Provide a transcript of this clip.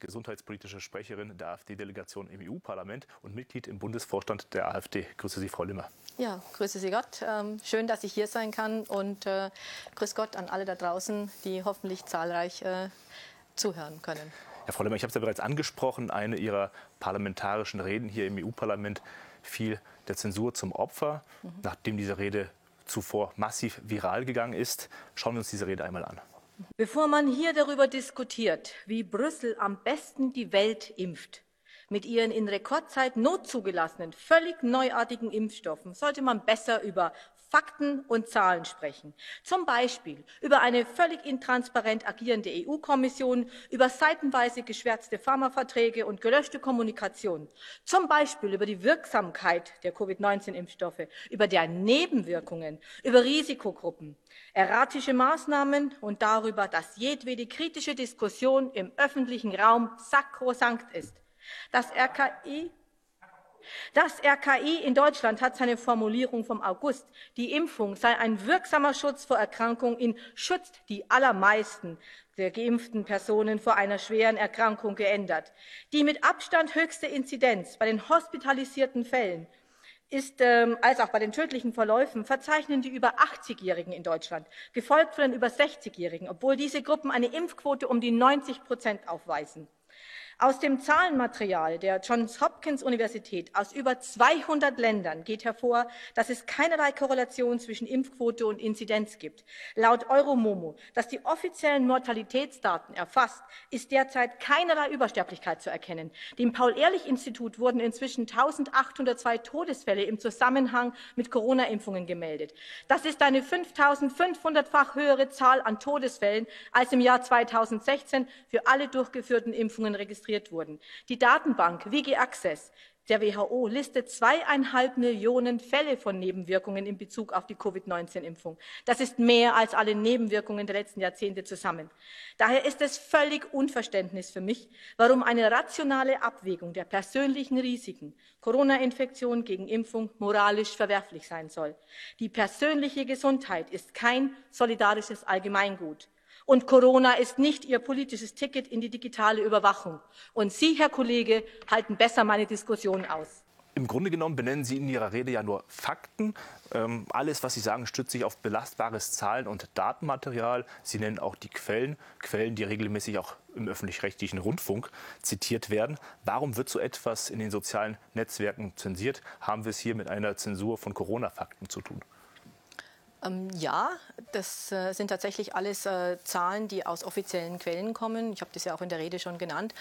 gesundheitspolitische Sprecherin der AfD-Delegation im EU-Parlament und Mitglied im Bundesvorstand der AfD. Grüße Sie, Frau Limmer. Ja, grüße Sie Gott. Ähm, schön, dass ich hier sein kann und äh, grüß Gott an alle da draußen, die hoffentlich zahlreich äh, zuhören können. Ja, Frau Limmer, ich habe es ja bereits angesprochen, eine Ihrer parlamentarischen Reden hier im EU-Parlament fiel der Zensur zum Opfer, mhm. nachdem diese Rede zuvor massiv viral gegangen ist. Schauen wir uns diese Rede einmal an. Bevor man hier darüber diskutiert, wie Brüssel am besten die Welt impft, mit ihren in Rekordzeit notzugelassenen, völlig neuartigen Impfstoffen sollte man besser über Fakten und Zahlen sprechen. Zum Beispiel über eine völlig intransparent agierende EU-Kommission, über seitenweise geschwärzte Pharmaverträge und gelöschte Kommunikation. Zum Beispiel über die Wirksamkeit der Covid-19-Impfstoffe, über deren Nebenwirkungen, über Risikogruppen, erratische Maßnahmen und darüber, dass jedwede kritische Diskussion im öffentlichen Raum sakrosankt ist. Das RKI das RKI in Deutschland hat seine Formulierung vom August, die Impfung sei ein wirksamer Schutz vor Erkrankung in schützt die allermeisten der geimpften Personen vor einer schweren Erkrankung geändert. Die mit Abstand höchste Inzidenz bei den hospitalisierten Fällen ist, ähm, als auch bei den tödlichen Verläufen verzeichnen die über 80-Jährigen in Deutschland, gefolgt von den über 60-Jährigen, obwohl diese Gruppen eine Impfquote um die 90 Prozent aufweisen. Aus dem Zahlenmaterial der Johns Hopkins Universität aus über 200 Ländern geht hervor, dass es keinerlei Korrelation zwischen Impfquote und Inzidenz gibt. Laut Euromomo, das die offiziellen Mortalitätsdaten erfasst, ist derzeit keinerlei Übersterblichkeit zu erkennen. Dem Paul-Ehrlich-Institut wurden inzwischen 1802 Todesfälle im Zusammenhang mit Corona-Impfungen gemeldet. Das ist eine 5500-fach höhere Zahl an Todesfällen als im Jahr 2016 für alle durchgeführten Impfungen registriert registriert wurden. Die Datenbank Wiki Access der WHO listet zweieinhalb Millionen Fälle von Nebenwirkungen in Bezug auf die Covid-19-Impfung. Das ist mehr als alle Nebenwirkungen der letzten Jahrzehnte zusammen. Daher ist es völlig Unverständnis für mich, warum eine rationale Abwägung der persönlichen Risiken Corona-Infektion gegen Impfung moralisch verwerflich sein soll. Die persönliche Gesundheit ist kein solidarisches Allgemeingut. Und Corona ist nicht Ihr politisches Ticket in die digitale Überwachung. Und Sie, Herr Kollege, halten besser meine Diskussion aus. Im Grunde genommen benennen Sie in Ihrer Rede ja nur Fakten. Ähm, alles, was Sie sagen, stützt sich auf belastbares Zahlen- und Datenmaterial. Sie nennen auch die Quellen, Quellen, die regelmäßig auch im öffentlich-rechtlichen Rundfunk zitiert werden. Warum wird so etwas in den sozialen Netzwerken zensiert? Haben wir es hier mit einer Zensur von Corona-Fakten zu tun? Ähm, ja, das äh, sind tatsächlich alles äh, Zahlen, die aus offiziellen Quellen kommen. Ich habe das ja auch in der Rede schon genannt.